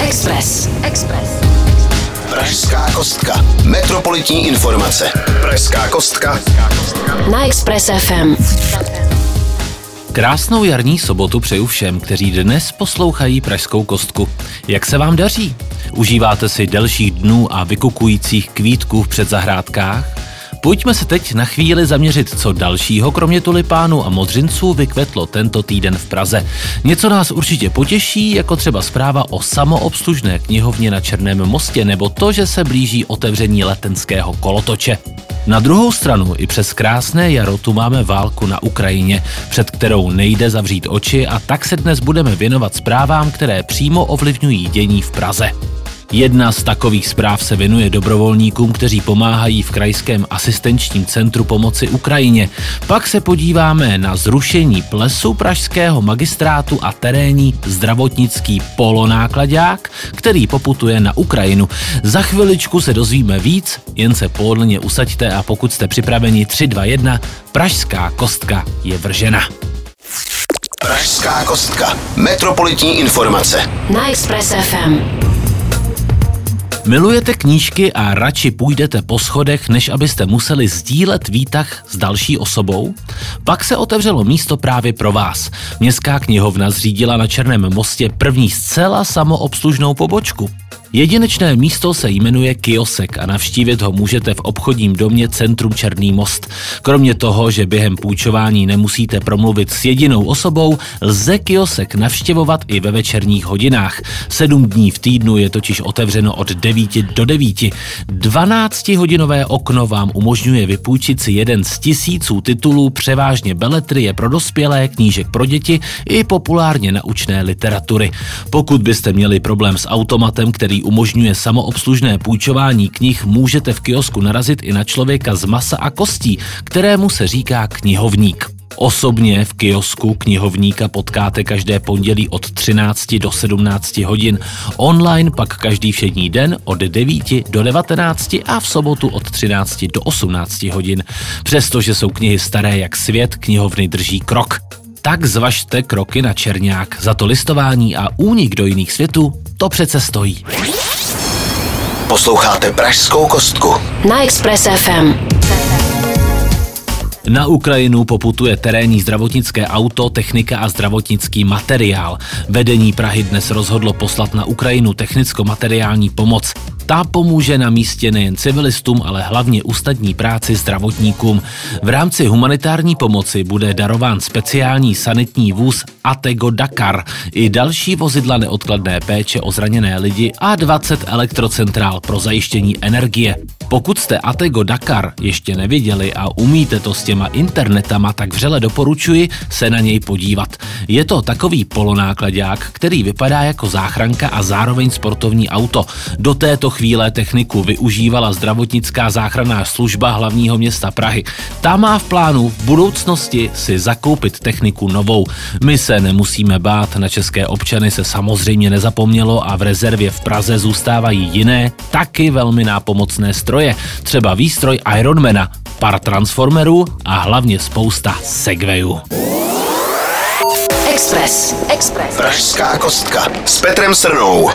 Express. Express. Pražská kostka. Metropolitní informace. Pražská kostka. Na Express FM. Krásnou jarní sobotu přeju všem, kteří dnes poslouchají Pražskou kostku. Jak se vám daří? Užíváte si delších dnů a vykukujících kvítků v předzahrádkách? Pojďme se teď na chvíli zaměřit, co dalšího kromě tulipánu a modřinců vykvetlo tento týden v Praze. Něco nás určitě potěší, jako třeba zpráva o samoobslužné knihovně na Černém mostě nebo to, že se blíží otevření letenského kolotoče. Na druhou stranu i přes krásné jaro tu máme válku na Ukrajině, před kterou nejde zavřít oči a tak se dnes budeme věnovat zprávám, které přímo ovlivňují dění v Praze. Jedna z takových zpráv se věnuje dobrovolníkům, kteří pomáhají v krajském asistenčním centru pomoci Ukrajině. Pak se podíváme na zrušení plesu pražského magistrátu a terénní zdravotnický polonákladák, který poputuje na Ukrajinu. Za chviličku se dozvíme víc, jen se pohodlně usaďte a pokud jste připraveni 3, 2, 1, pražská kostka je vržena. Pražská kostka. Metropolitní informace. Na Express FM. Milujete knížky a radši půjdete po schodech, než abyste museli sdílet výtah s další osobou? Pak se otevřelo místo právě pro vás. Městská knihovna zřídila na Černém mostě první zcela samoobslužnou pobočku. Jedinečné místo se jmenuje Kiosek a navštívit ho můžete v obchodním domě Centrum Černý most. Kromě toho, že během půjčování nemusíte promluvit s jedinou osobou, lze Kiosek navštěvovat i ve večerních hodinách. Sedm dní v týdnu je totiž otevřeno od 9 do 9. 12-hodinové okno vám umožňuje vypůjčit si jeden z tisíců titulů, převážně beletrie pro dospělé, knížek pro děti i populárně naučné literatury. Pokud byste měli problém s automatem, který umožňuje samoobslužné půjčování knih, můžete v kiosku narazit i na člověka z masa a kostí, kterému se říká knihovník. Osobně v kiosku knihovníka potkáte každé pondělí od 13 do 17 hodin, online pak každý všední den od 9 do 19 a v sobotu od 13 do 18 hodin. Přestože jsou knihy staré jak svět, knihovny drží krok. Tak zvažte kroky na Černák. Za to listování a únik do jiných světů to přece stojí. Posloucháte Pražskou kostku. Na Express FM. Na Ukrajinu poputuje terénní zdravotnické auto, technika a zdravotnický materiál. Vedení Prahy dnes rozhodlo poslat na Ukrajinu technicko-materiální pomoc. Ta pomůže na místě nejen civilistům, ale hlavně ústadní práci zdravotníkům. V rámci humanitární pomoci bude darován speciální sanitní vůz Atego Dakar i další vozidla neodkladné péče o zraněné lidi a 20 elektrocentrál pro zajištění energie. Pokud jste Atego Dakar ještě neviděli a umíte to s těma internetama, tak vřele doporučuji se na něj podívat. Je to takový polonákladák, který vypadá jako záchranka a zároveň sportovní auto. Do této chvíle techniku využívala zdravotnická záchranná služba hlavního města Prahy. Ta má v plánu v budoucnosti si zakoupit techniku novou. My se nemusíme bát, na české občany se samozřejmě nezapomnělo a v rezervě v Praze zůstávají jiné, taky velmi nápomocné stroje, třeba výstroj Ironmana, pár transformerů a hlavně spousta segwayů. Express. Express. Pražská kostka s Petrem Srnou.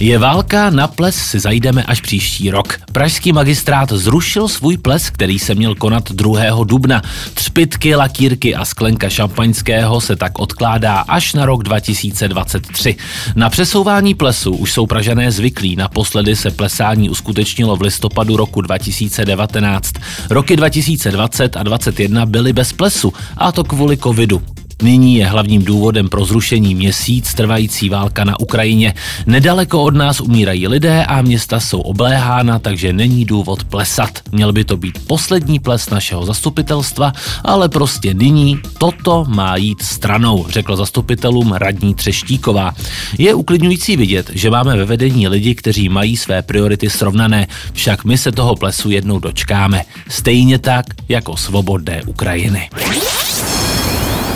Je válka, na ples si zajdeme až příští rok. Pražský magistrát zrušil svůj ples, který se měl konat 2. dubna. Třpitky, lakírky a sklenka šampaňského se tak odkládá až na rok 2023. Na přesouvání plesu už jsou Pražané zvyklí. Naposledy se plesání uskutečnilo v listopadu roku 2019. Roky 2020 a 2021 byly bez plesu, a to kvůli covidu. Nyní je hlavním důvodem pro zrušení měsíc trvající válka na Ukrajině. Nedaleko od nás umírají lidé a města jsou obléhána, takže není důvod plesat. Měl by to být poslední ples našeho zastupitelstva, ale prostě nyní toto má jít stranou, řekl zastupitelům radní Třeštíková. Je uklidňující vidět, že máme ve vedení lidi, kteří mají své priority srovnané, však my se toho plesu jednou dočkáme. Stejně tak jako svobodné Ukrajiny.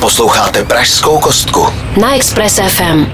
Posloucháte Pražskou kostku. Na Express FM.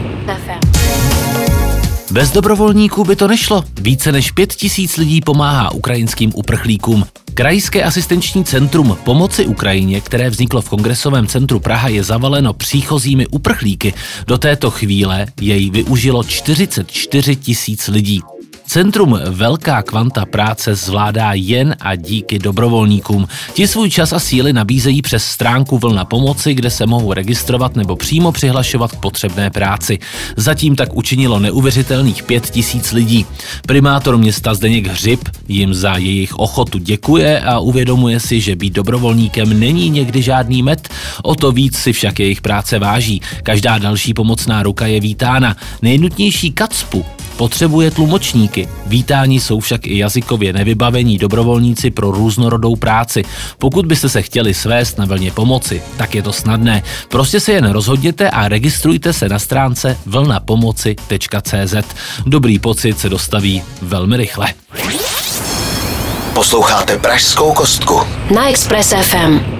Bez dobrovolníků by to nešlo. Více než pět tisíc lidí pomáhá ukrajinským uprchlíkům. Krajské asistenční centrum pomoci Ukrajině, které vzniklo v Kongresovém centru Praha, je zavaleno příchozími uprchlíky. Do této chvíle jej využilo 44 tisíc lidí. Centrum Velká kvanta práce zvládá jen a díky dobrovolníkům. Ti svůj čas a síly nabízejí přes stránku Vlna pomoci, kde se mohou registrovat nebo přímo přihlašovat k potřebné práci. Zatím tak učinilo neuvěřitelných pět tisíc lidí. Primátor města Zdeněk Hřib jim za jejich ochotu děkuje a uvědomuje si, že být dobrovolníkem není někdy žádný met, o to víc si však jejich práce váží. Každá další pomocná ruka je vítána. Nejnutnější kacpu potřebuje tlumočníky. Vítání jsou však i jazykově nevybavení dobrovolníci pro různorodou práci. Pokud byste se chtěli svést na vlně pomoci, tak je to snadné. Prostě se jen rozhodněte a registrujte se na stránce vlnapomoci.cz. Dobrý pocit se dostaví velmi rychle. Posloucháte Pražskou kostku. Na Express FM.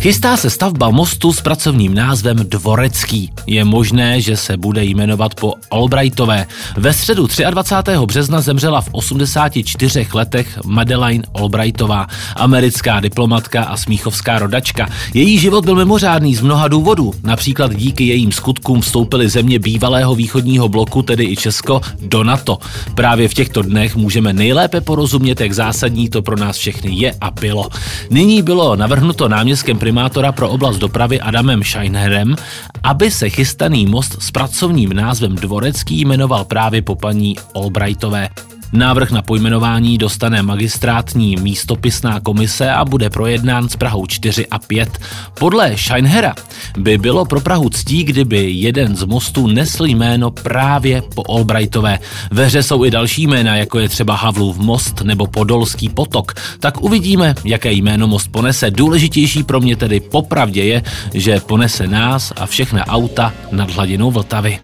Chystá se stavba mostu s pracovním názvem Dvorecký. Je možné, že se bude jmenovat po Albrightové. Ve středu 23. března zemřela v 84 letech Madeleine Albrightová, americká diplomatka a smíchovská rodačka. Její život byl mimořádný z mnoha důvodů. Například díky jejím skutkům vstoupily země bývalého východního bloku, tedy i Česko, do NATO. Právě v těchto dnech můžeme nejlépe porozumět, jak zásadní to pro nás všechny je a bylo. Nyní bylo navrhnuto náměstkem primátora pro oblast dopravy Adamem Scheinherem, aby se chystaný most s pracovním názvem Dvorecký jmenoval právě po paní Albrightové. Návrh na pojmenování dostane magistrátní místopisná komise a bude projednán s Prahou 4 a 5. Podle Scheinhera by bylo pro Prahu ctí, kdyby jeden z mostů nesl jméno právě po Albrightové. Ve hře jsou i další jména, jako je třeba Havlův most nebo Podolský potok. Tak uvidíme, jaké jméno most ponese. Důležitější pro mě tedy popravdě je, že ponese nás a všechna auta nad hladinou Vltavy.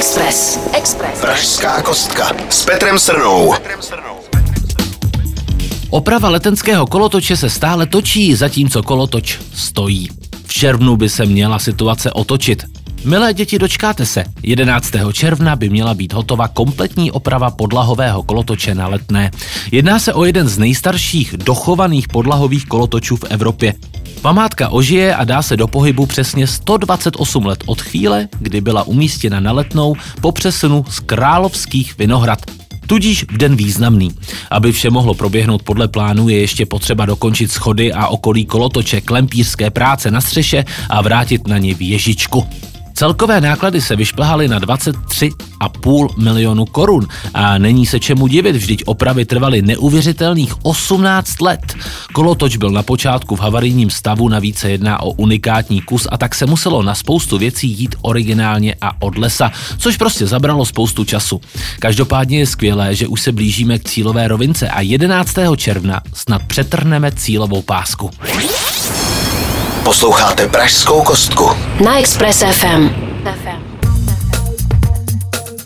Express. Express. Pražská kostka s Petrem Srnou. Oprava letenského kolotoče se stále točí, zatímco kolotoč stojí. V červnu by se měla situace otočit. Milé děti, dočkáte se. 11. června by měla být hotova kompletní oprava podlahového kolotoče na letné. Jedná se o jeden z nejstarších dochovaných podlahových kolotočů v Evropě. Památka ožije a dá se do pohybu přesně 128 let od chvíle, kdy byla umístěna na letnou po přesunu z královských Vinohrad. Tudíž v den významný. Aby vše mohlo proběhnout podle plánu, je ještě potřeba dokončit schody a okolí kolotoče, klempířské práce na střeše a vrátit na ně věžičku. Celkové náklady se vyšplhaly na 23,5 milionu korun a není se čemu divit, vždyť opravy trvaly neuvěřitelných 18 let. Kolotoč byl na počátku v havarijním stavu, navíc se jedná o unikátní kus a tak se muselo na spoustu věcí jít originálně a od lesa, což prostě zabralo spoustu času. Každopádně je skvělé, že už se blížíme k cílové rovince a 11. června snad přetrhneme cílovou pásku. Posloucháte Pražskou kostku. Na Express FM.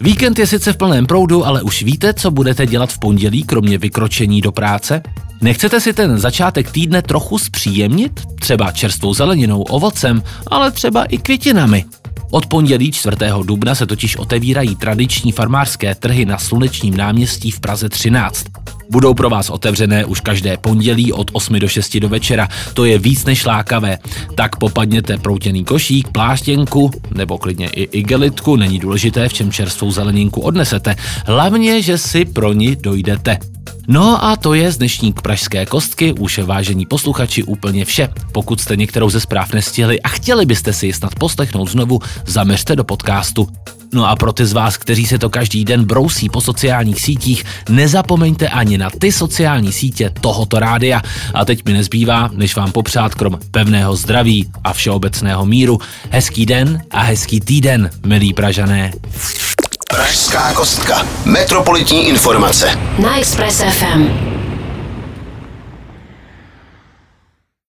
Víkend je sice v plném proudu, ale už víte, co budete dělat v pondělí, kromě vykročení do práce? Nechcete si ten začátek týdne trochu zpříjemnit? Třeba čerstvou zeleninou, ovocem, ale třeba i květinami. Od pondělí 4. dubna se totiž otevírají tradiční farmářské trhy na Slunečním náměstí v Praze 13. Budou pro vás otevřené už každé pondělí od 8 do 6 do večera. To je víc než lákavé. Tak popadněte proutěný košík, pláštěnku nebo klidně i igelitku. Není důležité, v čem čerstvou zeleninku odnesete. Hlavně, že si pro ní dojdete. No a to je z dnešní pražské kostky už vážení posluchači úplně vše. Pokud jste některou ze zpráv nestihli a chtěli byste si ji snad poslechnout znovu, zaměřte do podcastu. No a pro ty z vás, kteří se to každý den brousí po sociálních sítích, nezapomeňte ani na ty sociální sítě tohoto rádia. A teď mi nezbývá, než vám popřát krom pevného zdraví a všeobecného míru. Hezký den a hezký týden, milí Pražané. Pražská kostka. Metropolitní informace. Na Express FM.